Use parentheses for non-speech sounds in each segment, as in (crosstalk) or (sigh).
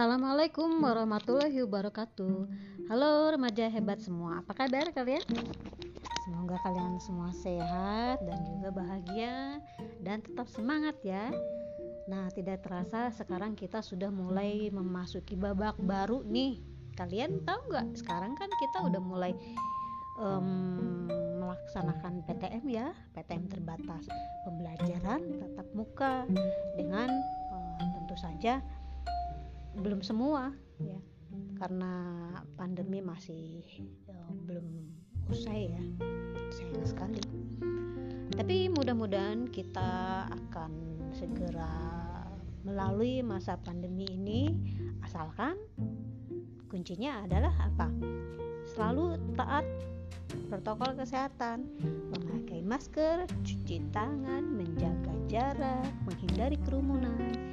Assalamualaikum warahmatullahi wabarakatuh Halo remaja hebat semua Apa kabar kalian? Semoga kalian semua sehat dan juga bahagia Dan tetap semangat ya Nah tidak terasa sekarang kita sudah mulai memasuki babak baru nih Kalian tahu nggak? Sekarang kan kita udah mulai um, melaksanakan PTM ya PTM terbatas Pembelajaran tatap muka Dengan uh, tentu saja belum semua ya. Karena pandemi masih ya, belum usai ya. Sayang sekali. Tapi mudah-mudahan kita akan segera melalui masa pandemi ini asalkan kuncinya adalah apa? Selalu taat protokol kesehatan memakai masker cuci tangan menjaga jarak menghindari kerumunan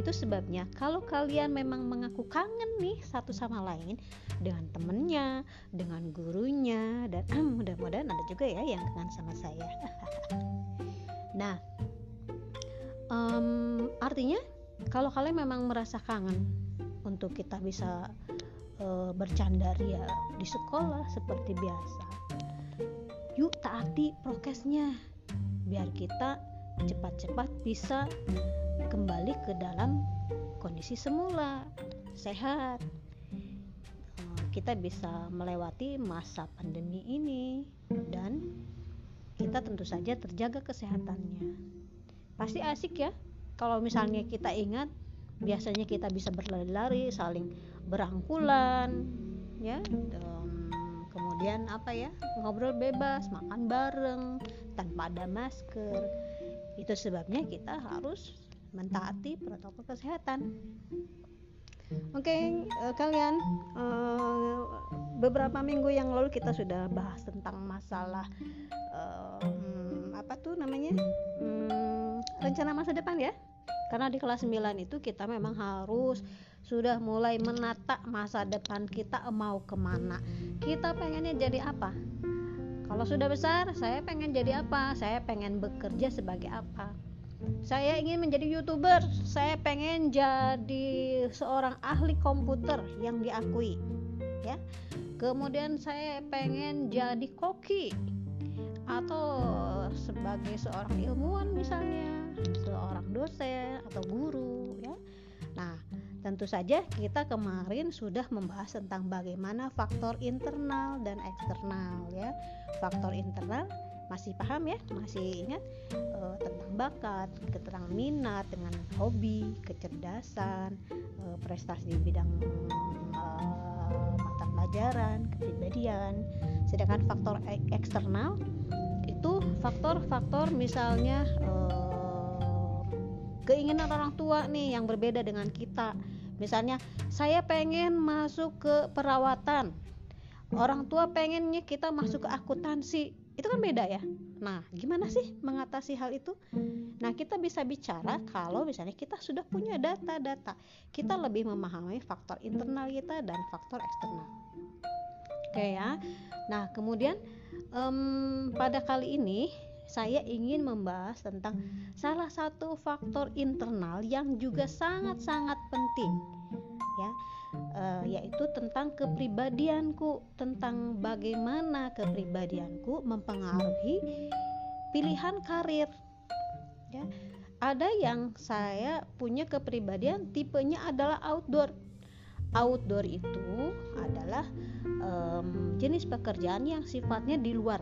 itu sebabnya kalau kalian memang mengaku kangen nih satu sama lain dengan temennya, dengan gurunya, dan (clears throat) mudah-mudahan ada juga ya yang kangen sama saya. (laughs) nah, um, artinya kalau kalian memang merasa kangen untuk kita bisa uh, bercanda ya di sekolah seperti biasa, yuk taati prokesnya biar kita cepat-cepat bisa kembali ke dalam kondisi semula. Sehat. Eh, kita bisa melewati masa pandemi ini dan kita tentu saja terjaga kesehatannya. Pasti asik ya kalau misalnya kita ingat biasanya kita bisa berlari-lari saling berangkulan ya. Um, kemudian apa ya ngobrol bebas makan bareng tanpa ada masker. Itu sebabnya kita harus mentaati protokol kesehatan. Oke, okay, uh, eh, kalian uh, beberapa minggu yang lalu kita sudah bahas tentang masalah uh, apa tuh namanya um, rencana masa depan ya. Karena di kelas 9 itu kita memang harus sudah mulai menata masa depan kita mau ke mana. Kita pengennya jadi apa? Kalau sudah besar, saya pengen jadi apa? Saya pengen bekerja sebagai apa? Saya ingin menjadi youtuber. Saya pengen jadi seorang ahli komputer yang diakui ya. Kemudian saya pengen jadi koki atau sebagai seorang ilmuwan misalnya seorang dosen atau guru ya. Nah tentu saja kita kemarin sudah membahas tentang bagaimana faktor internal dan eksternal ya. Faktor internal masih paham ya masih ingat uh, tentang bakat keterangan minat dengan hobi kecerdasan uh, prestasi di bidang uh, mata pelajaran kepribadian. Sedangkan faktor eksternal itu faktor-faktor misalnya keinginan orang tua nih yang berbeda dengan kita. Misalnya saya pengen masuk ke perawatan. Orang tua pengennya kita masuk ke akuntansi itu kan beda ya. Nah gimana sih mengatasi hal itu? Nah kita bisa bicara kalau misalnya kita sudah punya data-data. Kita lebih memahami faktor internal kita dan faktor eksternal. Oke ya. Nah kemudian um, pada kali ini saya ingin membahas tentang salah satu faktor internal yang juga sangat-sangat penting ya uh, yaitu tentang kepribadianku, tentang bagaimana kepribadianku mempengaruhi pilihan karir. Ya, ada yang saya punya kepribadian tipenya adalah outdoor. Outdoor itu adalah um, jenis pekerjaan yang sifatnya di luar.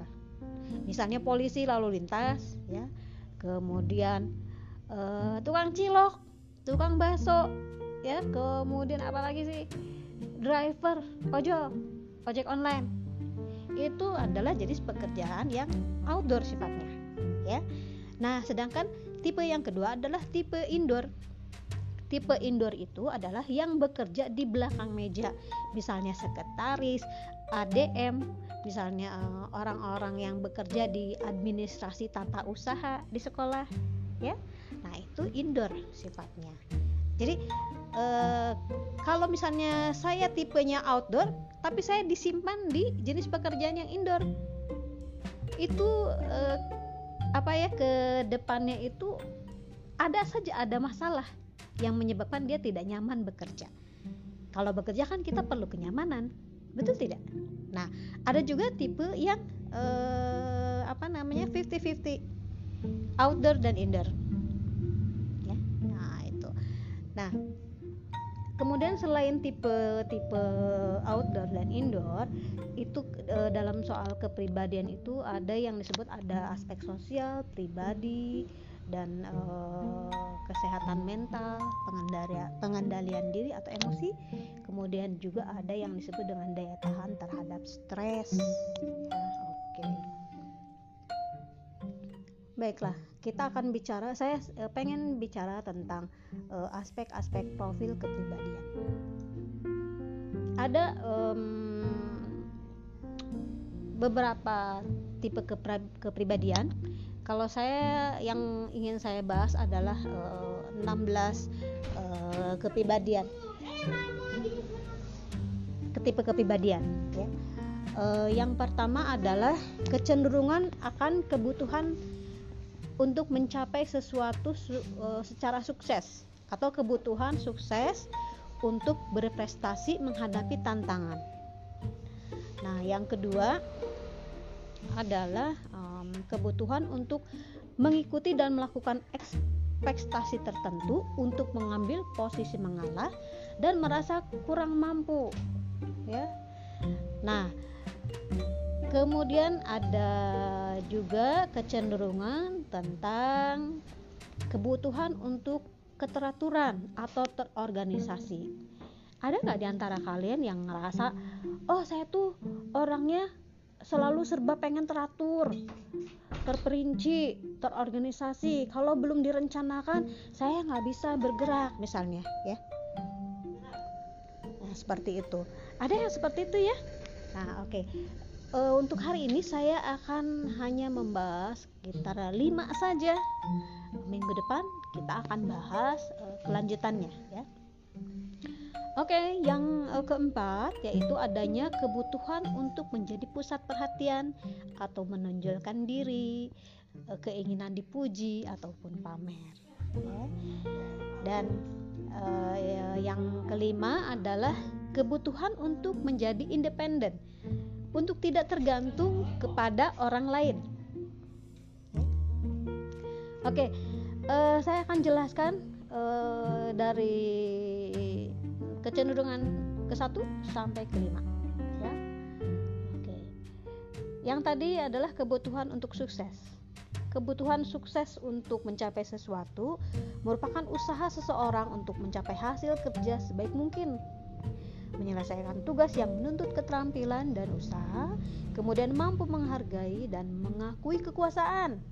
Misalnya polisi lalu lintas, ya, kemudian uh, tukang cilok, tukang bakso, ya kemudian apalagi sih? Driver ojol ojek online. Itu adalah jenis pekerjaan yang outdoor sifatnya ya. Nah sedangkan tipe yang kedua adalah tipe indoor. Tipe indoor itu adalah yang bekerja di belakang meja. Misalnya sekretaris ADM misalnya eh, orang-orang yang bekerja di administrasi tata usaha di sekolah ya. Nah itu indoor sifatnya. Jadi eh, kalau misalnya saya tipenya outdoor tapi saya disimpan di jenis pekerjaan yang indoor. Itu eh, apa ya ke depannya itu ada saja ada masalah yang menyebabkan dia tidak nyaman bekerja. Kalau bekerja kan kita perlu kenyamanan betul tidak? Nah ada juga tipe yang uh, apa namanya 50-50 outdoor dan indoor. Ya nah itu. Nah kemudian selain tipe tipe outdoor dan indoor itu e, dalam soal kepribadian itu ada yang disebut ada aspek sosial pribadi dan e, kesehatan mental pengendalian pengendalian diri atau emosi kemudian juga ada yang disebut dengan daya tahan terhadap stres ya, oke okay. Baiklah kita akan bicara saya uh, pengen bicara tentang eh, aspek-aspek uh, profil kepribadian. Ada um, beberapa tipe kepri kepribadian. Kalau saya yang ingin saya bahas adalah uh, 16 uh, kepribadian. Ketipe kepribadian ya. Uh, yang pertama adalah kecenderungan akan kebutuhan untuk mencapai sesuatu su uh, secara sukses atau kebutuhan sukses untuk berprestasi menghadapi tantangan. Nah, yang kedua adalah um, kebutuhan untuk mengikuti dan melakukan ekspektasi tertentu untuk mengambil posisi mengalah dan merasa kurang mampu. Ya. Nah, Kemudian ada juga kecenderungan tentang kebutuhan untuk keteraturan atau terorganisasi. Ada nggak di antara kalian yang ngerasa, oh saya tuh orangnya selalu serba pengen teratur, terperinci, terorganisasi. Kalau belum direncanakan, saya nggak bisa bergerak, misalnya, ya. Nah, seperti itu. Ada yang seperti itu ya? Nah, oke. Okay uh, untuk hari ini saya akan hanya membahas sekitar lima saja. Minggu depan kita akan bahas uh, kelanjutannya ya. Oke, okay, yang uh, keempat yaitu adanya kebutuhan untuk menjadi pusat perhatian atau menonjolkan diri, keinginan dipuji ataupun pamer. Ya. Dan uh, yang kelima adalah kebutuhan untuk menjadi independen untuk tidak tergantung kepada orang lain. Oke, uh, saya akan jelaskan uh, dari kecenderungan ke satu sampai ke lima. Ya. Oke, yang tadi adalah kebutuhan untuk sukses. Kebutuhan sukses untuk mencapai sesuatu merupakan usaha seseorang untuk mencapai hasil kerja sebaik mungkin menyelesaikan tugas yang menuntut keterampilan dan usaha, kemudian mampu menghargai dan mengakui kekuasaan.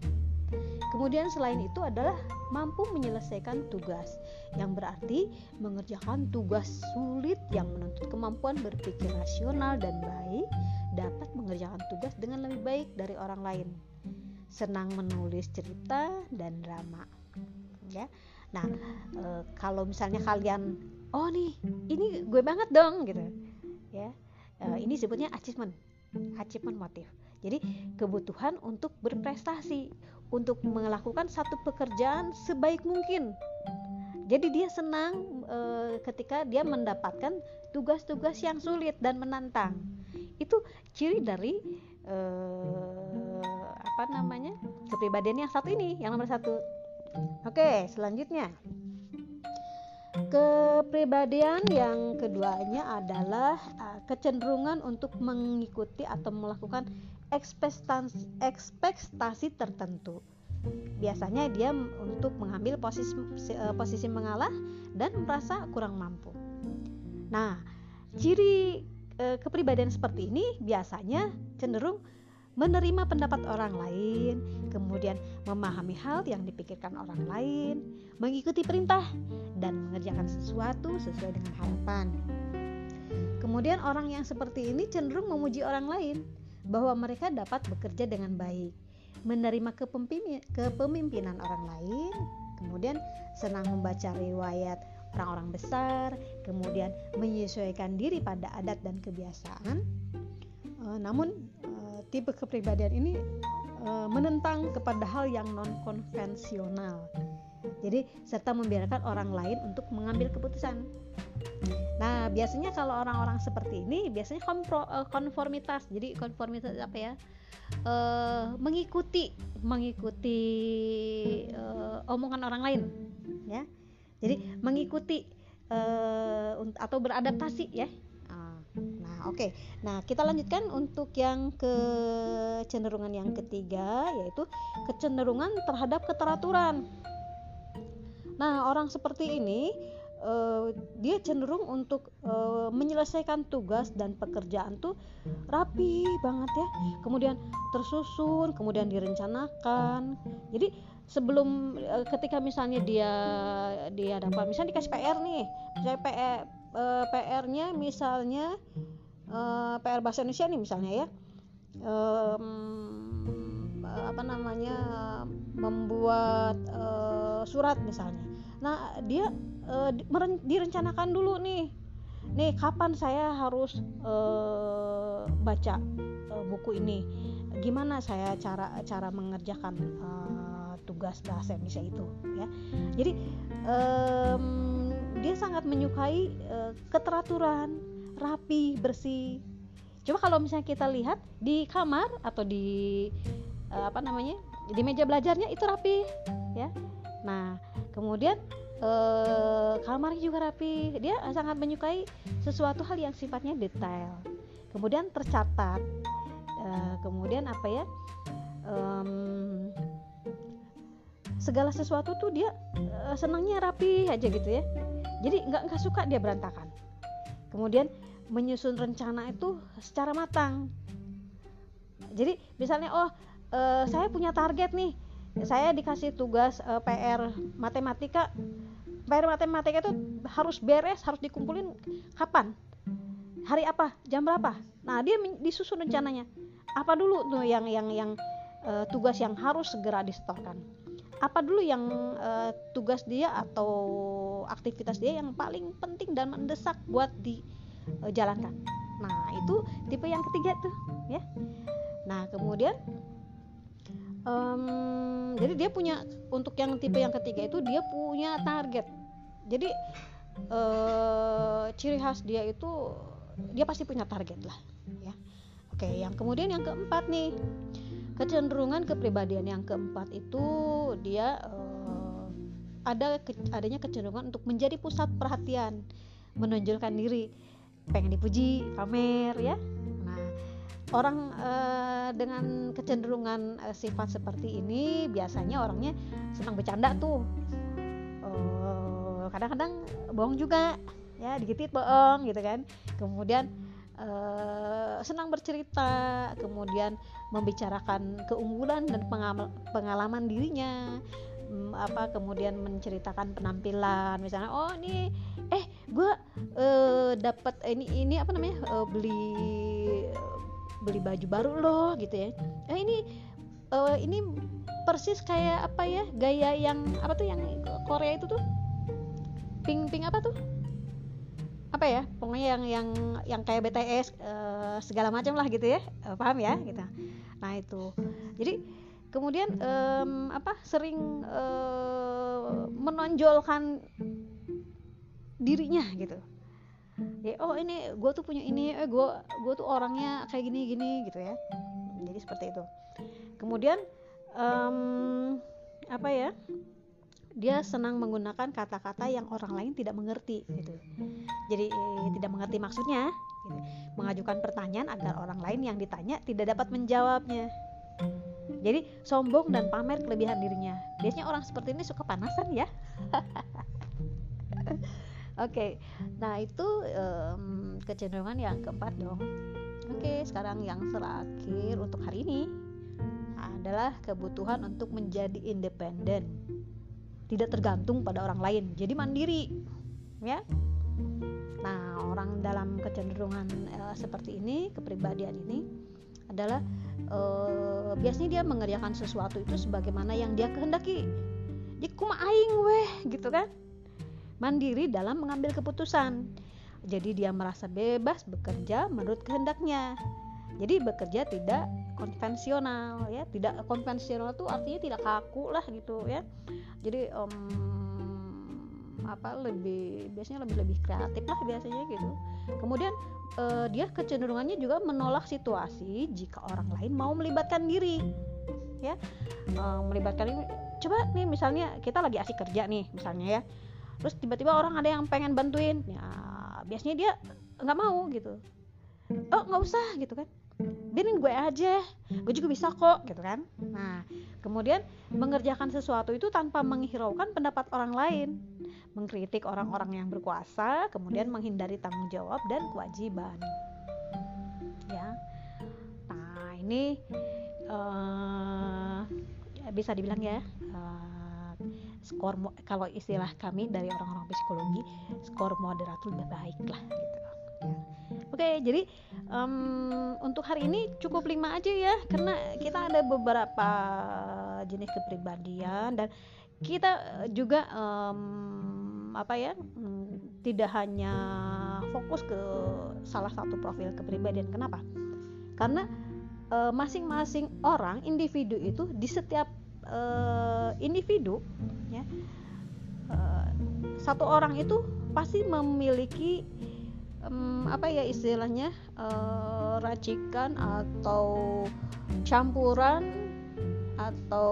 Kemudian selain itu adalah mampu menyelesaikan tugas yang berarti mengerjakan tugas sulit yang menuntut kemampuan berpikir rasional dan baik dapat mengerjakan tugas dengan lebih baik dari orang lain. Senang menulis cerita dan drama. Ya. Nah, e, kalau misalnya kalian oh nih ini gue banget dong gitu. Ya uh, ini sebutnya achievement achievement motif. Jadi kebutuhan untuk berprestasi untuk melakukan satu pekerjaan sebaik mungkin. Jadi dia senang e, ketika dia mendapatkan tugas-tugas yang sulit dan menantang. Itu ciri dari e, apa namanya kepribadian yang satu ini yang nomor satu. Oke selanjutnya Kepribadian yang keduanya adalah uh, kecenderungan untuk mengikuti atau melakukan ekspektasi, ekspektasi tertentu. Biasanya dia untuk mengambil posisi uh, posisi mengalah dan merasa kurang mampu. Nah, ciri uh, kepribadian seperti ini biasanya cenderung menerima pendapat orang lain, kemudian memahami hal yang dipikirkan orang lain, mengikuti perintah, dan mengerjakan sesuatu sesuai dengan harapan. Kemudian orang yang seperti ini cenderung memuji orang lain bahwa mereka dapat bekerja dengan baik, menerima kepemimpinan orang lain, kemudian senang membaca riwayat orang-orang besar, kemudian menyesuaikan diri pada adat dan kebiasaan. Uh, namun tipe kepribadian ini e, menentang kepada hal yang non konvensional jadi serta membiarkan orang lain untuk mengambil keputusan. Nah biasanya kalau orang-orang seperti ini biasanya kompro, uh, konformitas. Jadi konformitas apa ya? Uh, mengikuti mengikuti uh, omongan orang lain ya. Jadi mengikuti atau beradaptasi ya. Ah, nah oke. Okay. nah kita lanjutkan untuk yang kecenderungan yang ketiga yaitu kecenderungan terhadap keteraturan. Nah orang seperti ini uh, dia cenderung untuk uh, menyelesaikan tugas dan pekerjaan tuh rapi banget ya. Kemudian tersusun kemudian direncanakan. Jadi sebelum uh, ketika misalnya dia dia dapat misalnya dikasih PR nih misalnya PR uh, PR-nya misalnya uh, PR bahasa Indonesia nih misalnya ya. Um, apa namanya membuat uh, surat misalnya. Nah dia uh, direncanakan dulu nih. Nih kapan saya harus uh, baca uh, buku ini? Gimana saya cara cara mengerjakan uh, tugas bahasa Indonesia itu ya? Jadi um, dia sangat menyukai uh, keteraturan rapi bersih. Coba kalau misalnya kita lihat di kamar atau di uh, apa namanya di meja belajarnya itu rapi ya. Nah kemudian uh, kamarnya juga rapi. Dia sangat menyukai sesuatu hal yang sifatnya detail. Kemudian tercatat. Uh, kemudian apa ya um, segala sesuatu tuh dia uh, senangnya rapi aja gitu ya. Jadi nggak nggak suka dia berantakan. Kemudian menyusun rencana itu secara matang. Jadi misalnya oh uh, saya punya target nih. Saya dikasih tugas uh, PR matematika. PR matematika itu harus beres harus dikumpulin kapan? Hari apa? Jam berapa? Nah dia disusun rencananya. Apa dulu tuh yang yang yang uh, tugas yang harus segera disetorkan? Apa dulu yang tugas dia atau aktivitas dia yang paling penting dan mendesak buat dijalankan nah itu tipe yang ketiga tuh ya. Nah kemudian um, jadi dia punya untuk yang tipe yang ketiga itu dia punya target. Jadi uh, ciri khas dia itu dia pasti punya target lah ya. Oke yang kemudian yang keempat nih. Kecenderungan kepribadian yang keempat itu dia uh, ada ke, adanya kecenderungan untuk menjadi pusat perhatian menonjolkan diri pengen dipuji pamer ya. Orang uh, dengan kecenderungan uh, sifat seperti ini biasanya orangnya senang bercanda tuh. Kadang kadang-kadang bohong juga ya dikit bohong gitu kan. Kemudian uh, senang bercerita kemudian membicarakan keunggulan dan pengalaman dirinya apa kemudian menceritakan penampilan. Misalnya oh ini eh gue uh, dapat ini ini apa namanya uh, beli beli baju baru loh gitu ya. Eh ini uh, ini persis kayak apa ya gaya yang apa tuh yang Korea itu tuh? Pink pink apa tuh? Apa ya pokoknya yang yang yang kayak BTS uh, eh, segala macam lah gitu ya uh, paham ya? Gitu. Nah itu. Jadi kemudian um, apa sering uh, menonjolkan dirinya gitu. Ya oh ini gue tuh punya ini eh gue gue tuh orangnya kayak gini gini gitu ya. Jadi seperti itu. Kemudian um, apa ya dia senang menggunakan kata-kata yang orang lain tidak mengerti gitu. Jadi eh, tidak mengerti maksudnya gitu. mengajukan pertanyaan agar orang lain yang ditanya tidak dapat menjawabnya jadi sombong dan pamer kelebihan dirinya biasanya orang seperti ini suka panasan ya (laughs) Oke, okay. nah itu um, kecenderungan yang keempat dong. Oke, okay, sekarang yang terakhir untuk hari ini adalah kebutuhan untuk menjadi independen, tidak tergantung pada orang lain, jadi mandiri, ya. Nah, orang dalam kecenderungan uh, seperti ini, kepribadian ini adalah uh, biasanya dia mengerjakan sesuatu itu sebagaimana yang dia kehendaki. Jadi kuma aing weh, gitu kan? mandiri dalam mengambil keputusan. Jadi dia merasa bebas bekerja menurut kehendaknya. jadi bekerja tidak konvensional ya tidak konvensional tuh artinya tidak kaku lah gitu ya jadi um, apa lebih biasanya lebih lebih kreatif lah biasanya gitu. Kemudian uh, dia kecenderungannya juga menolak situasi jika orang lain mau melibatkan diri ya. Uh, melibatkan ini coba nih misalnya kita lagi asik kerja nih misalnya ya terus tiba-tiba orang ada yang pengen bantuin ya biasanya dia nggak mau gitu. Oh nggak usah gitu kan. Biarin gue aja gue juga bisa kok gitu kan. Nah kemudian mengerjakan sesuatu itu tanpa menghiraukan pendapat orang lain mengkritik orang-orang yang berkuasa kemudian menghindari tanggung jawab dan kewajiban. Ya. Nah ini uh, bisa dibilang ya uh, skor kalau istilah kami dari orang-orang psikologi skor moderat lebih baik lah gitu. Oke, jadi um, untuk hari ini cukup lima aja ya, karena kita ada beberapa jenis kepribadian dan kita juga um, apa ya, um, tidak hanya fokus ke salah satu profil kepribadian. Kenapa? Karena masing-masing uh, orang individu itu di setiap uh, individu ya uh, satu orang itu pasti memiliki um, apa ya istilahnya uh, racikan atau campuran atau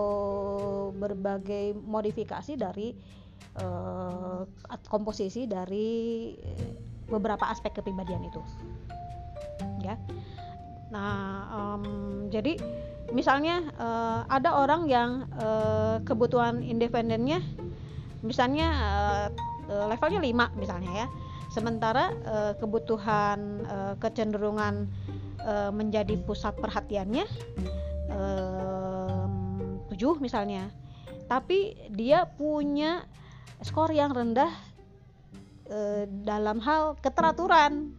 berbagai modifikasi dari uh, komposisi dari beberapa aspek kepribadian itu. Ya. Nah um, jadi misalnya uh, ada orang yang uh, kebutuhan independennya misalnya uh, levelnya 5 misalnya ya. Sementara uh, kebutuhan uh, kecenderungan uh, menjadi pusat perhatiannya tujuh misalnya. Tapi dia punya skor yang rendah uh, dalam hal keteraturan.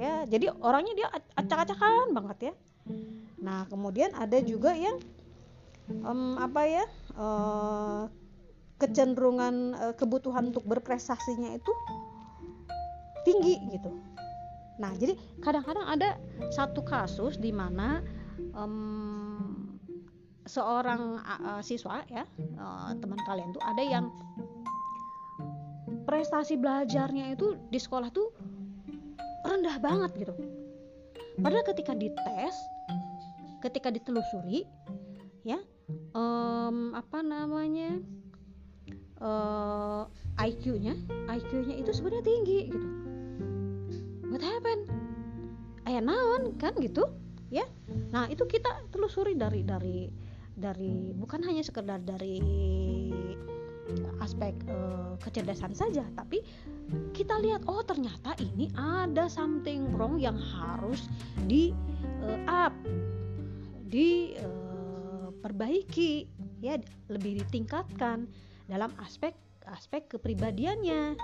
Ya jadi orangnya dia acak-acakan banget ya. Nah kemudian ada juga yang um, apa ya uh, kecenderungan uh, kebutuhan untuk berprestasinya itu tinggi gitu. Nah jadi kadang-kadang ada satu kasus di mana um, seorang uh, siswa ya uh, teman kalian tuh ada yang prestasi belajarnya itu di sekolah tuh rendah banget gitu. Padahal ketika dites ketika ditelusuri ya um, apa namanya uh, IQ-nya IQ-nya itu sebenarnya tinggi gitu. What happened? Ayah naon kan gitu ya. Nah itu kita telusuri dari dari dari bukan hanya sekedar dari aspek uh, kecerdasan saja tapi kita lihat oh ternyata ini ada something wrong yang harus di uh, up di uh, perbaiki ya lebih ditingkatkan dalam aspek aspek kepribadiannya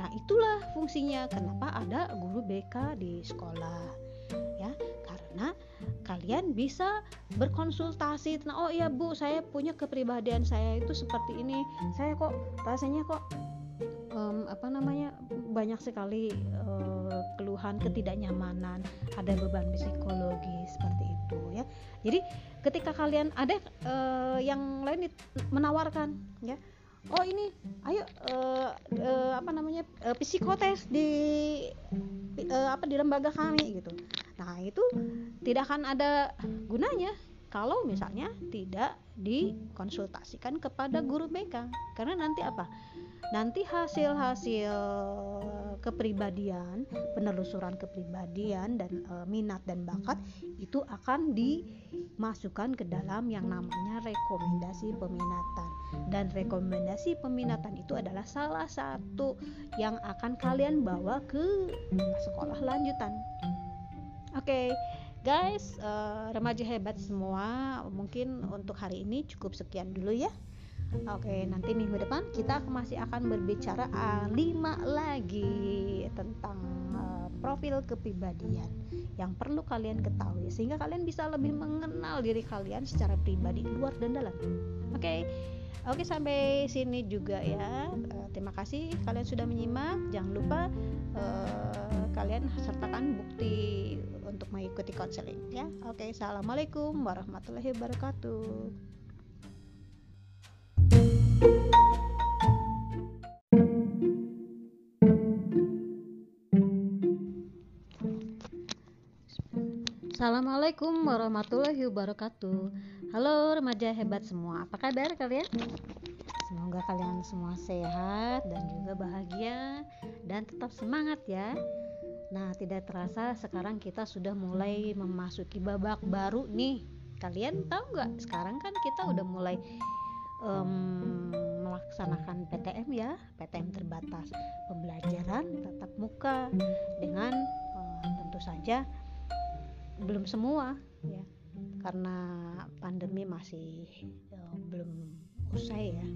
Nah, itulah fungsinya kenapa ada guru BK di sekolah. Ya, karena kalian bisa berkonsultasi tentang oh iya Bu, saya punya kepribadian saya itu seperti ini. Saya kok rasanya kok um, apa namanya banyak sekali uh, keluhan ketidaknyamanan, ada beban psikologi seperti itu ya. Jadi ketika kalian ada uh, yang lain menawarkan ya oh ini ayo uh, uh, apa namanya uh, psikotes di uh, apa di lembaga kami gitu nah itu tidak akan ada gunanya kalau misalnya tidak dikonsultasikan kepada guru BK karena nanti apa nanti hasil-hasil kepribadian, penelusuran kepribadian dan e, minat dan bakat itu akan dimasukkan ke dalam yang namanya rekomendasi peminatan. Dan rekomendasi peminatan itu adalah salah satu yang akan kalian bawa ke sekolah lanjutan. Oke. Okay guys uh, remaja hebat semua mungkin untuk hari ini cukup sekian dulu ya Oke, nanti minggu depan kita masih akan berbicara uh, lima lagi tentang uh, profil kepribadian yang perlu kalian ketahui sehingga kalian bisa lebih mengenal diri kalian secara pribadi luar dan dalam. Oke. Oke, sampai sini juga ya. Uh, terima kasih kalian sudah menyimak. Jangan lupa uh, kalian sertakan bukti untuk mengikuti konseling ya. Oke, assalamualaikum warahmatullahi wabarakatuh. Assalamualaikum warahmatullahi wabarakatuh Halo remaja hebat semua Apa kabar kalian? Semoga kalian semua sehat dan juga bahagia Dan tetap semangat ya Nah tidak terasa sekarang kita sudah mulai memasuki babak baru nih. Kalian tahu nggak? Sekarang kan kita udah mulai um, melaksanakan PTM ya. PTM terbatas Pembelajaran tatap muka Dengan uh, tentu saja belum semua ya. Karena pandemi masih ya, belum usai ya.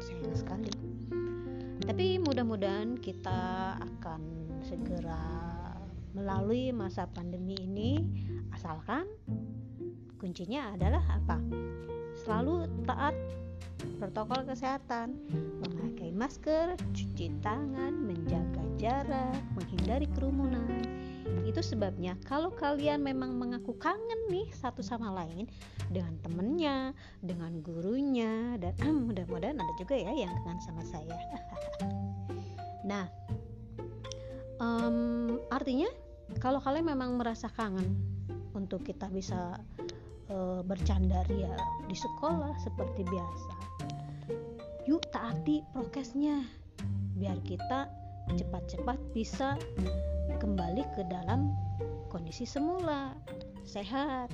Sayang sekali. Tapi mudah-mudahan kita akan segera melalui masa pandemi ini asalkan kuncinya adalah apa selalu taat protokol kesehatan memakai masker cuci tangan menjaga jarak menghindari kerumunan itu sebabnya kalau kalian memang mengaku kangen nih satu sama lain dengan temennya, dengan gurunya, dan ah, (clears throat) mudah-mudahan ada juga ya yang kangen sama saya. (laughs) nah, um, artinya kalau kalian memang merasa kangen untuk kita bisa uh, bercanda ya di sekolah seperti biasa, yuk taati prokesnya biar kita cepat-cepat bisa kembali ke dalam kondisi semula sehat.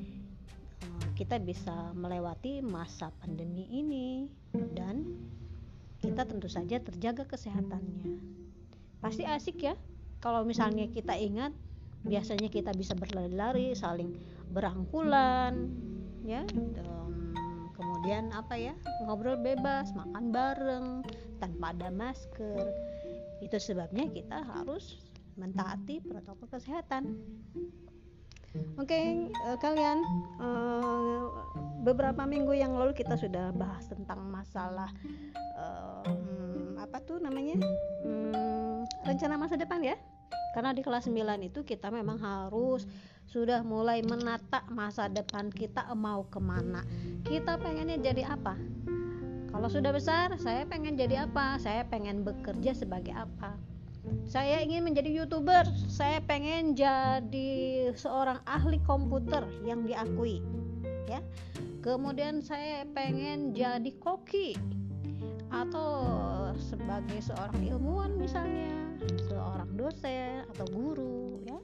Eh, kita bisa melewati masa pandemi ini dan kita tentu saja terjaga kesehatannya pasti asik ya. Kalau misalnya kita ingat biasanya kita bisa berlari-lari saling berangkulan ya. Kemudian apa ya ngobrol bebas makan bareng tanpa ada masker. Itu sebabnya kita harus mentaati protokol kesehatan. Oke, okay, uh, eh, kalian uh, beberapa minggu yang lalu kita sudah bahas tentang masalah uh, apa tuh namanya um, rencana masa depan ya. Karena di kelas 9 itu kita memang harus sudah mulai menata masa depan kita mau ke mana. Kita pengennya jadi apa? Kalau sudah besar, saya pengen jadi apa? Saya pengen bekerja sebagai apa? saya ingin menjadi youtuber saya pengen jadi seorang ahli komputer yang diakui ya kemudian saya pengen jadi koki atau sebagai seorang ilmuwan misalnya dosen atau guru ya.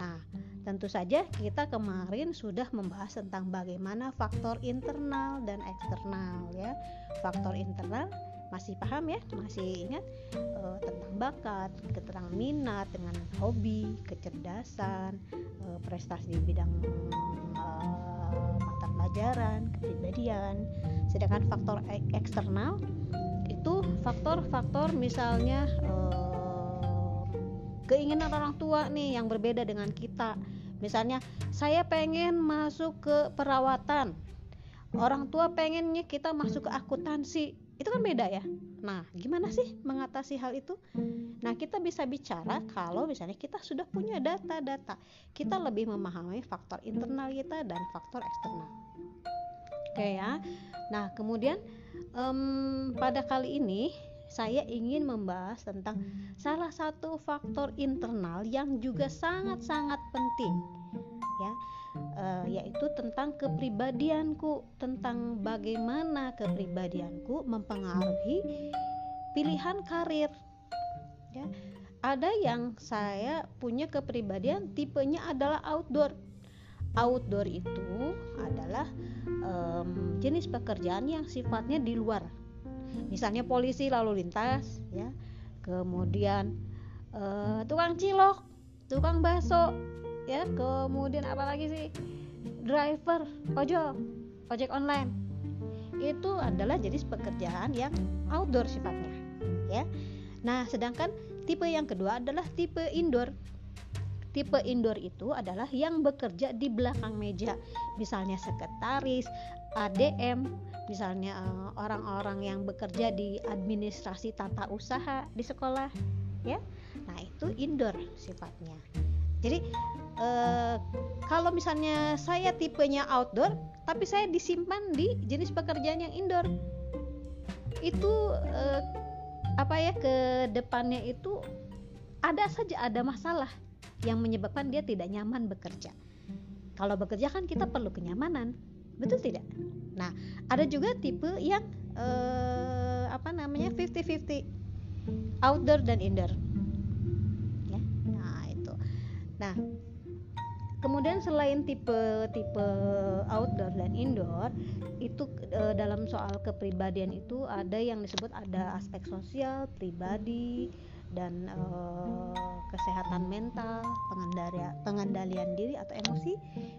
Nah tentu saja kita kemarin sudah membahas tentang bagaimana faktor internal dan eksternal ya. Faktor internal masih paham ya? Masih ingat? Uh, tentang bakat keterangan minat dengan hobi kecerdasan uh, prestasi di bidang uh, mata pelajaran kepribadian. Sedangkan faktor eksternal itu faktor-faktor misalnya keinginan orang tua nih yang berbeda dengan kita. Misalnya saya pengen masuk ke perawatan. Orang tua pengennya kita masuk ke akuntansi. Itu kan beda ya? Nah gimana sih mengatasi hal itu? Nah kita bisa bicara kalau misalnya kita sudah punya data-data. Kita lebih memahami faktor internal kita dan faktor eksternal. Oke ya? Nah kemudian um, pada kali ini saya ingin membahas tentang salah satu faktor internal yang juga sangat-sangat penting ya uh, yaitu tentang kepribadianku, tentang bagaimana kepribadianku mempengaruhi pilihan karir. Ya, ada yang saya punya kepribadian tipenya adalah outdoor. Outdoor itu adalah um, jenis pekerjaan yang sifatnya di luar. Misalnya polisi lalu lintas, ya, kemudian uh, tukang cilok, tukang bakso, ya. Kemudian apalagi sih? Driver ojol ojek online. Itu adalah jenis pekerjaan yang outdoor sifatnya ya. Nah sedangkan tipe yang kedua adalah tipe indoor. Tipe indoor itu adalah yang bekerja di belakang meja. Misalnya sekretaris ADM misalnya eh, orang-orang yang bekerja di administrasi tata usaha di sekolah ya. Nah itu indoor sifatnya. Jadi eh, kalau misalnya saya tipenya outdoor tapi saya disimpan di jenis pekerjaan yang indoor itu eh, apa ya ke depannya itu ada saja ada masalah yang menyebabkan dia tidak nyaman bekerja. Kalau bekerja kan kita perlu kenyamanan betul tidak? Nah ada juga tipe yang eh, apa namanya 50-50 outdoor dan indoor. Ya? Nah itu. Nah kemudian selain tipe-tipe outdoor dan indoor itu e, dalam soal kepribadian itu ada yang disebut ada aspek sosial pribadi dan e, kesehatan mental pengendalian pengendalian diri atau emosi.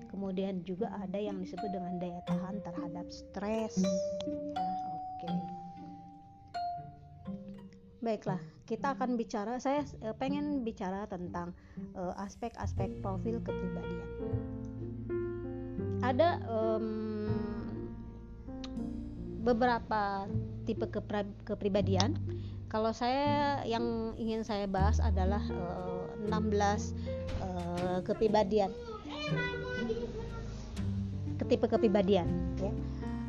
Kemudian juga ada yang disebut dengan daya tahan terhadap stres. Ya, oke. Baiklah kita akan bicara saya e, pengen bicara tentang aspek-aspek profil kepribadian. Ada um, beberapa tipe kepribadian. Kalau saya yang ingin saya bahas adalah uh, 16 uh, kepribadian. Ketipe kepribadian ya.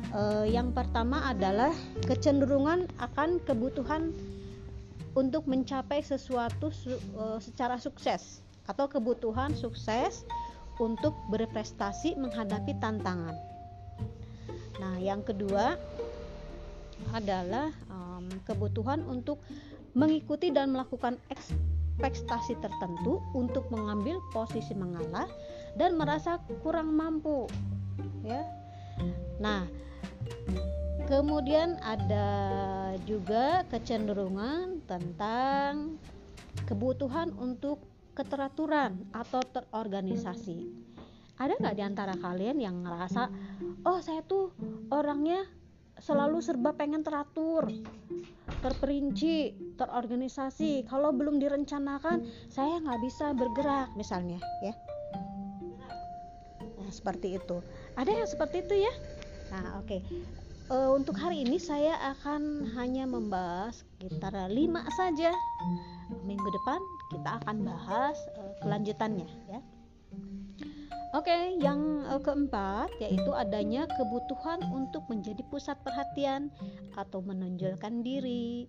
Uh, yang pertama adalah kecenderungan akan kebutuhan untuk mencapai sesuatu su uh, secara sukses atau kebutuhan sukses untuk berprestasi menghadapi tantangan. Nah, yang kedua adalah um, kebutuhan untuk mengikuti dan melakukan ekspektasi tertentu untuk mengambil posisi mengalah dan merasa kurang mampu ya. Nah kemudian ada juga kecenderungan tentang kebutuhan untuk keteraturan atau terorganisasi. Ada nggak di antara kalian yang ngerasa oh saya tuh orangnya selalu serba pengen teratur terperinci terorganisasi. Kalau belum direncanakan saya nggak bisa bergerak misalnya ya. Nah seperti itu. Ada yang seperti itu ya? Nah oke. Okay. uh, eh, untuk hari ini saya akan hanya membahas sekitar lima saja. Minggu depan kita akan bahas uh, kelanjutannya ya Oke, okay, yang uh, keempat yaitu adanya kebutuhan untuk menjadi pusat perhatian atau menonjolkan diri,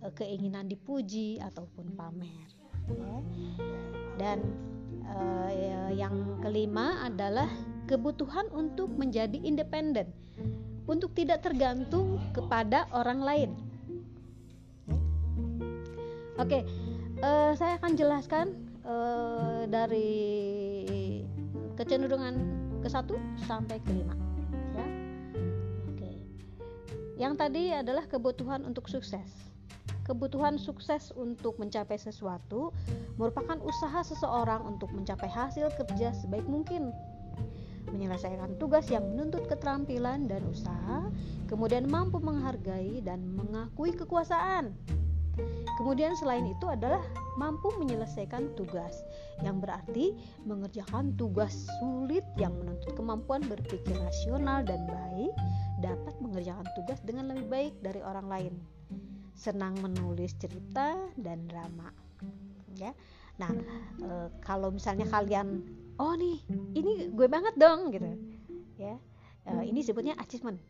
uh, keinginan dipuji ataupun pamer. Ya. Dan uh, yang kelima adalah kebutuhan untuk menjadi independen, untuk tidak tergantung kepada orang lain. Oke, okay, saya akan jelaskan dari kecenderungan ke satu sampai ke lima. Ya. Oke. Yang tadi adalah kebutuhan untuk sukses. Kebutuhan sukses untuk mencapai sesuatu merupakan usaha seseorang untuk mencapai hasil kerja sebaik mungkin. Menyelesaikan tugas yang menuntut keterampilan dan usaha, kemudian mampu menghargai dan mengakui kekuasaan. Kemudian selain itu adalah mampu menyelesaikan tugas yang berarti mengerjakan tugas sulit yang menuntut kemampuan berpikir rasional dan baik dapat mengerjakan tugas dengan lebih baik dari orang lain. Senang menulis cerita dan drama. Ya. Nah, e, kalau misalnya kalian oh nih, ini gue banget dong gitu. Ya. E, ini sebutnya achievement.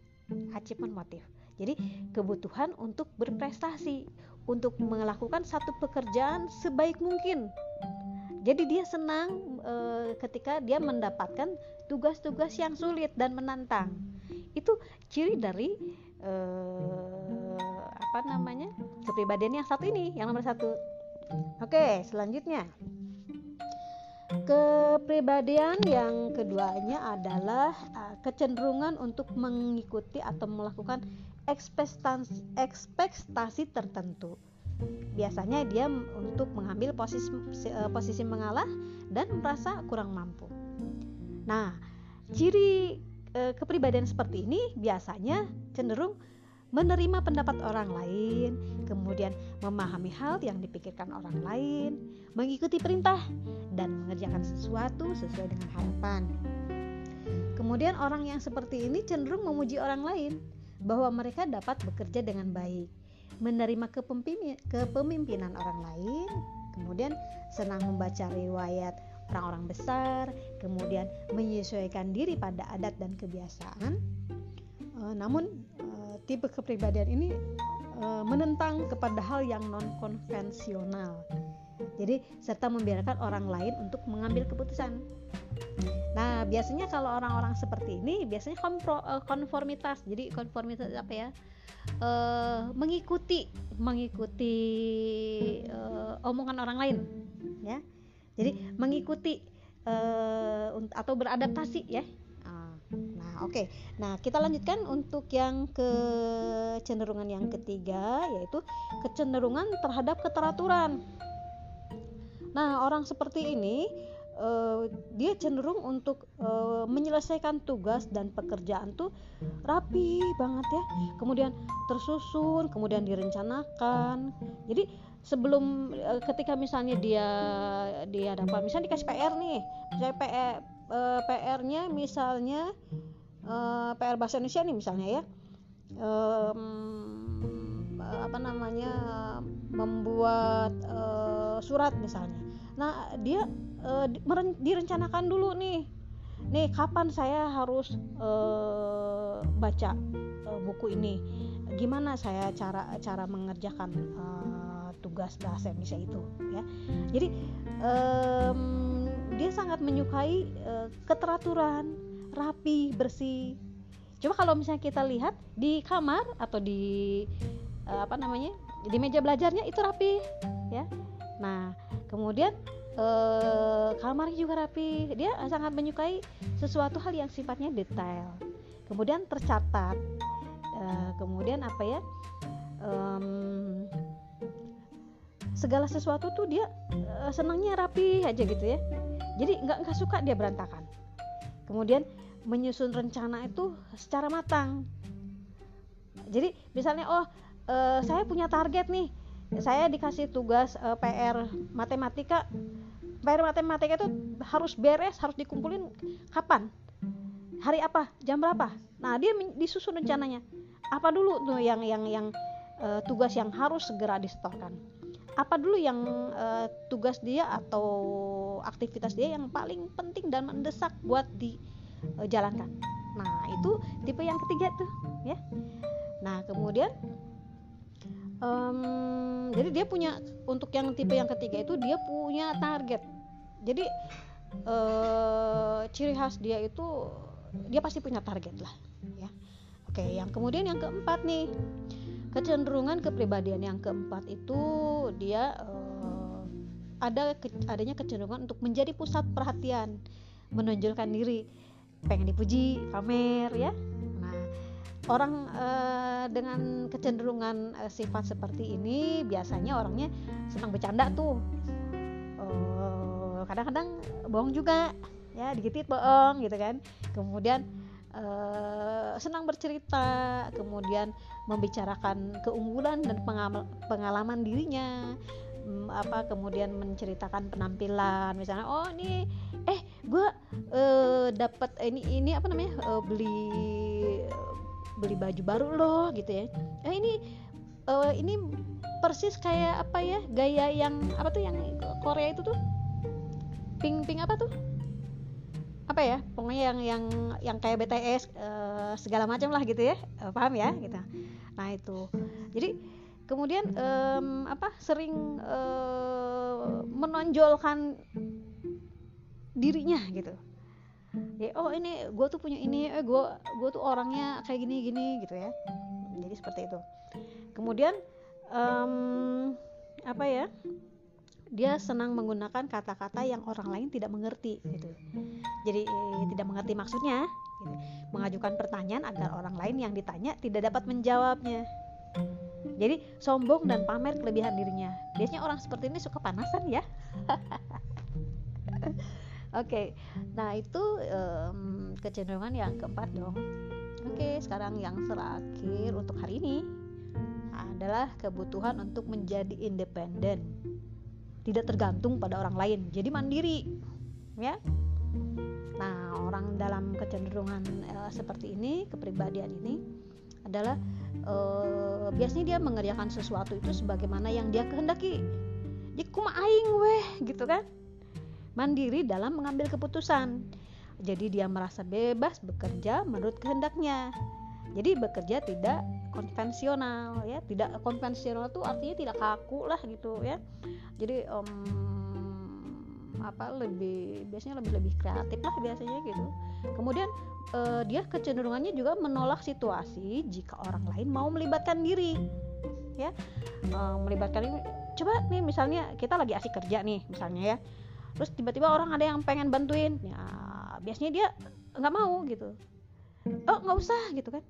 Achievement motif. Jadi kebutuhan untuk berprestasi, untuk melakukan satu pekerjaan sebaik mungkin. Jadi dia senang e, ketika dia mendapatkan tugas-tugas yang sulit dan menantang. Itu ciri dari e, apa namanya kepribadian yang satu ini yang nomor satu. Oke selanjutnya. Kepribadian yang keduanya adalah uh, kecenderungan untuk mengikuti atau melakukan ekspektasi tertentu biasanya dia untuk mengambil posisi eh, posisi mengalah dan merasa kurang mampu. Nah, ciri e, kepribadian seperti ini biasanya cenderung menerima pendapat orang lain, kemudian memahami hal yang dipikirkan orang lain, mengikuti perintah dan mengerjakan sesuatu sesuai dengan harapan. Kemudian orang yang seperti ini cenderung memuji orang lain, bahwa mereka dapat bekerja dengan baik, menerima kepemimpinan orang lain, kemudian senang membaca riwayat orang-orang besar, kemudian menyesuaikan diri pada adat dan kebiasaan. Uh, namun uh, tipe kepribadian ini uh, menentang kepada hal yang non konvensional. Jadi serta membiarkan orang lain untuk mengambil keputusan. Nah, biasanya kalau orang-orang seperti ini biasanya konformitas. Jadi konformitas apa ya? Uh, mengikuti mengikuti uh, omongan orang lain, ya jadi mengikuti uh, atau beradaptasi ya ah, nah oke okay. nah kita lanjutkan untuk yang kecenderungan yang ketiga yaitu kecenderungan terhadap keteraturan nah orang seperti ini uh, dia cenderung untuk uh, menyelesaikan tugas dan pekerjaan tuh rapi banget ya. Kemudian tersusun kemudian direncanakan. Jadi sebelum uh, ketika misalnya dia dia dapat misalnya dikasih PR nih misalnya PR uh, PR-nya misalnya uh, PR bahasa Indonesia nih misalnya ya. Um, apa namanya membuat uh, surat misalnya. Nah dia uh, direncanakan dulu nih. Nih kapan saya harus uh, baca uh, buku ini? Gimana saya cara cara mengerjakan uh, tugas bahasa Indonesia itu ya? Jadi um, dia sangat menyukai uh, keteraturan rapi bersih. Coba kalau misalnya kita lihat di kamar atau di uh, apa namanya di meja belajarnya itu rapi ya. Nah kemudian uh, kamarnya juga rapi. Dia sangat menyukai sesuatu hal yang sifatnya detail. Kemudian tercatat uh, kemudian apa ya um, segala sesuatu tuh dia uh, senangnya rapi aja gitu ya. Jadi nggak nggak suka dia berantakan. Kemudian menyusun rencana itu secara matang. Jadi misalnya oh uh, saya punya target nih. Saya dikasih tugas uh, eh, PR matematika. PR matematika itu harus beres harus dikumpulin kapan? Hari apa? Jam berapa? Nah dia disusun rencananya. Apa dulu tuh yang yang yang uh, tugas yang harus segera disetorkan? Apa dulu yang uh, tugas dia atau aktivitas dia yang paling penting dan mendesak buat dijalankan. Uh, nah, itu tipe yang ketiga tuh, ya. Nah, kemudian um, jadi dia punya untuk yang tipe yang ketiga itu dia punya target. Jadi uh, ciri khas dia itu dia pasti punya target lah, ya. Oke, yang kemudian yang keempat nih kecenderungan kepribadian yang keempat itu dia uh, ada ke, adanya kecenderungan untuk menjadi pusat perhatian menonjolkan diri pengen dipuji pamer ya orang uh, dengan kecenderungan uh, sifat seperti ini biasanya orangnya senang bercanda tuh. Kadang-kadang uh, bohong juga. Ya dikit bohong gitu kan. Kemudian uh, senang bercerita, kemudian membicarakan keunggulan dan pengalaman dirinya, um, apa kemudian menceritakan penampilan, misalnya oh ini eh gue uh, dapat ini ini apa namanya uh, beli beli baju baru loh gitu ya, eh ini uh, ini persis kayak apa ya gaya yang apa tuh yang Korea itu tuh? Pink pink apa tuh? Apa ya pokoknya yang yang yang kayak BTS uh, eh, segala macam lah gitu ya. Uh, paham ya gitu. Nah itu. Jadi kemudian um, apa sering uh, menonjolkan dirinya gitu ya oh ini gue tuh punya ini eh gue gue tuh orangnya kayak gini gini gitu ya. Jadi seperti itu. Kemudian um, apa ya dia senang menggunakan kata-kata yang orang lain tidak mengerti gitu. Jadi eh, tidak mengerti maksudnya gitu. mengajukan pertanyaan agar orang lain yang ditanya tidak dapat menjawabnya. Jadi sombong dan pamer kelebihan dirinya. Biasanya orang seperti ini suka panasan ya (laughs) oke okay. nah itu um, kecenderungan yang keempat dong. Oke okay, sekarang yang terakhir untuk hari ini adalah kebutuhan untuk menjadi independen. Tidak tergantung pada orang lain jadi mandiri ya. Nah orang dalam kecenderungan uh, seperti ini kepribadian ini adalah uh, biasanya dia mengerjakan sesuatu itu sebagaimana yang dia kehendaki. Jadi kuma aing weh? Gitu kan mandiri dalam mengambil keputusan. Jadi dia merasa bebas bekerja menurut kehendaknya. Jadi bekerja tidak konvensional ya. Tidak konvensional itu artinya tidak kaku lah gitu ya. Jadi um, apa lebih biasanya lebih lebih kreatif lah biasanya gitu. Kemudian uh, dia kecenderungannya juga menolak situasi jika orang lain mau melibatkan diri ya. Uh, melibatkan ini coba nih misalnya kita lagi asik kerja nih misalnya ya terus tiba-tiba orang ada yang pengen bantuin. Ya biasanya dia nggak mau gitu. Oh nggak usah gitu kan.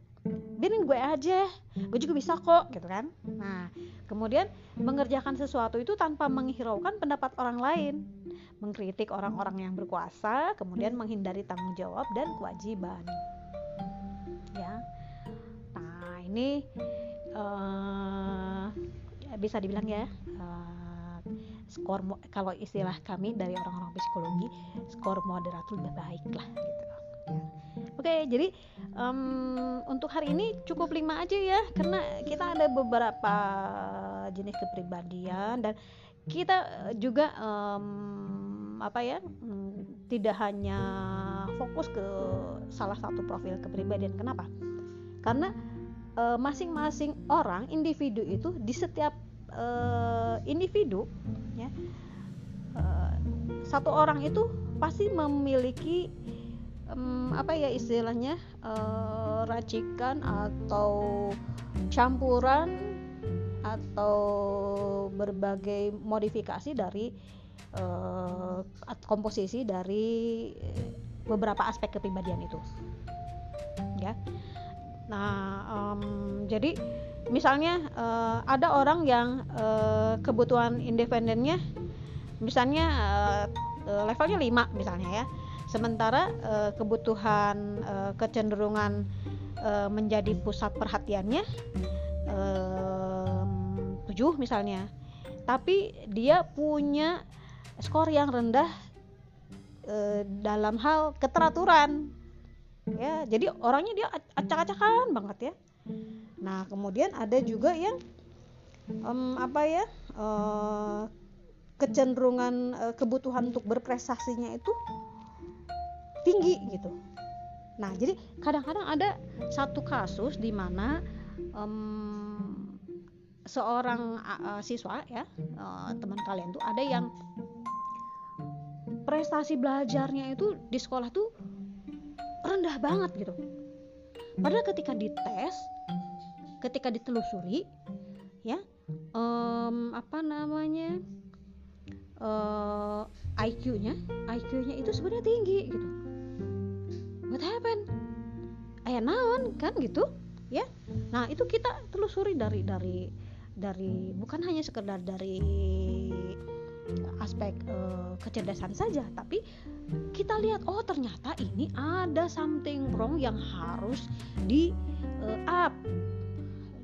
Biarin gue aja gue juga bisa kok gitu kan. Nah kemudian mengerjakan sesuatu itu tanpa menghiraukan pendapat orang lain. Mengkritik orang-orang yang berkuasa kemudian menghindari tanggung jawab dan kewajiban. Ya. Nah ini uh, bisa dibilang ya uh, skor kalau istilah kami dari orang-orang psikologi skor moderat lebih baik lah gitu Oke, jadi um, untuk hari ini cukup lima aja ya, karena kita ada beberapa jenis kepribadian dan kita juga um, apa ya, um, tidak hanya fokus ke salah satu profil kepribadian. Kenapa? Karena masing-masing uh, orang individu itu di setiap uh, individu ya uh, satu orang itu pasti memiliki um, apa ya istilahnya uh, racikan atau campuran atau berbagai modifikasi dari uh, komposisi dari beberapa aspek kepribadian itu ya nah um, jadi misalnya uh, ada orang yang uh, kebutuhan independennya misalnya uh, levelnya 5 misalnya ya. Sementara uh, kebutuhan uh, kecenderungan uh, menjadi pusat perhatiannya tujuh misalnya. Tapi dia punya skor yang rendah uh, dalam hal keteraturan ya jadi orangnya dia acak-acakan banget ya nah kemudian ada juga yang um, apa ya uh, kecenderungan uh, kebutuhan untuk berprestasinya itu tinggi gitu. Nah, jadi kadang-kadang ada satu kasus di mana um, seorang uh, siswa ya uh, teman kalian tuh ada yang prestasi belajarnya itu di sekolah tuh rendah banget gitu. Padahal ketika dites, ketika ditelusuri, ya um, apa namanya uh, IQ-nya, IQ-nya itu sebenarnya tinggi gitu. What happened? Ayah naon kan gitu ya. Nah itu kita telusuri dari dari dari bukan hanya sekedar dari aspek uh, kecerdasan saja tapi kita lihat oh ternyata ini ada something wrong yang harus di uh, up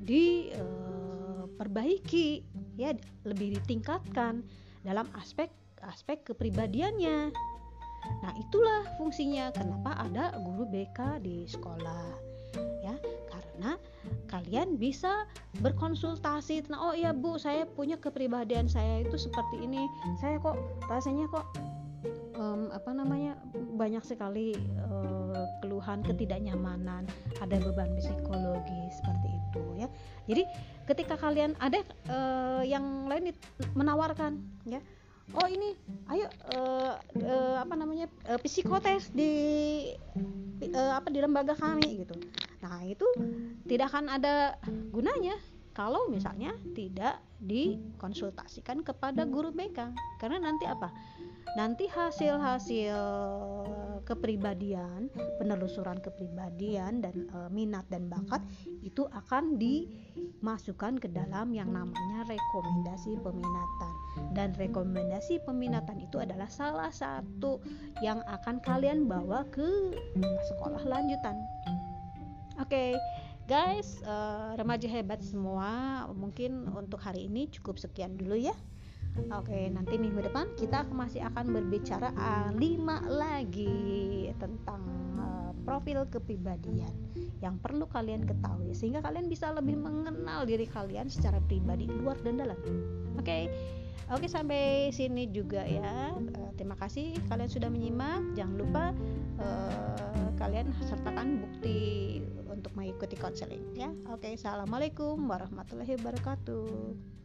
di uh, perbaiki ya lebih ditingkatkan dalam aspek aspek kepribadiannya Nah, itulah fungsinya kenapa ada guru BK di sekolah. Ya, karena kalian bisa berkonsultasi tentang oh iya Bu, saya punya kepribadian saya itu seperti ini. Saya kok rasanya kok um, apa namanya banyak sekali uh, keluhan ketidaknyamanan, ada beban psikologi seperti itu ya. Jadi ketika kalian ada uh, yang lain menawarkan ya oh ini ayo uh, uh, apa namanya uh, psikotes di uh, apa di lembaga kami gitu. Nah itu tidak akan ada gunanya kalau misalnya tidak dikonsultasikan kepada guru BK karena nanti apa nanti hasil-hasil kepribadian, penelusuran kepribadian dan e, minat dan bakat itu akan dimasukkan ke dalam yang namanya rekomendasi peminatan. Dan rekomendasi peminatan itu adalah salah satu yang akan kalian bawa ke sekolah lanjutan. Oke, okay, guys, uh, remaja hebat semua. Mungkin untuk hari ini cukup sekian dulu ya. Oke, nanti minggu depan kita masih akan berbicara uh, lima lagi tentang uh, profil kepribadian yang perlu kalian ketahui sehingga kalian bisa lebih mengenal diri kalian secara pribadi luar dan dalam. Oke. Oke, sampai sini juga ya. Uh, terima kasih kalian sudah menyimak. Jangan lupa uh, kalian sertakan bukti untuk mengikuti konseling ya. Oke, assalamualaikum warahmatullahi wabarakatuh.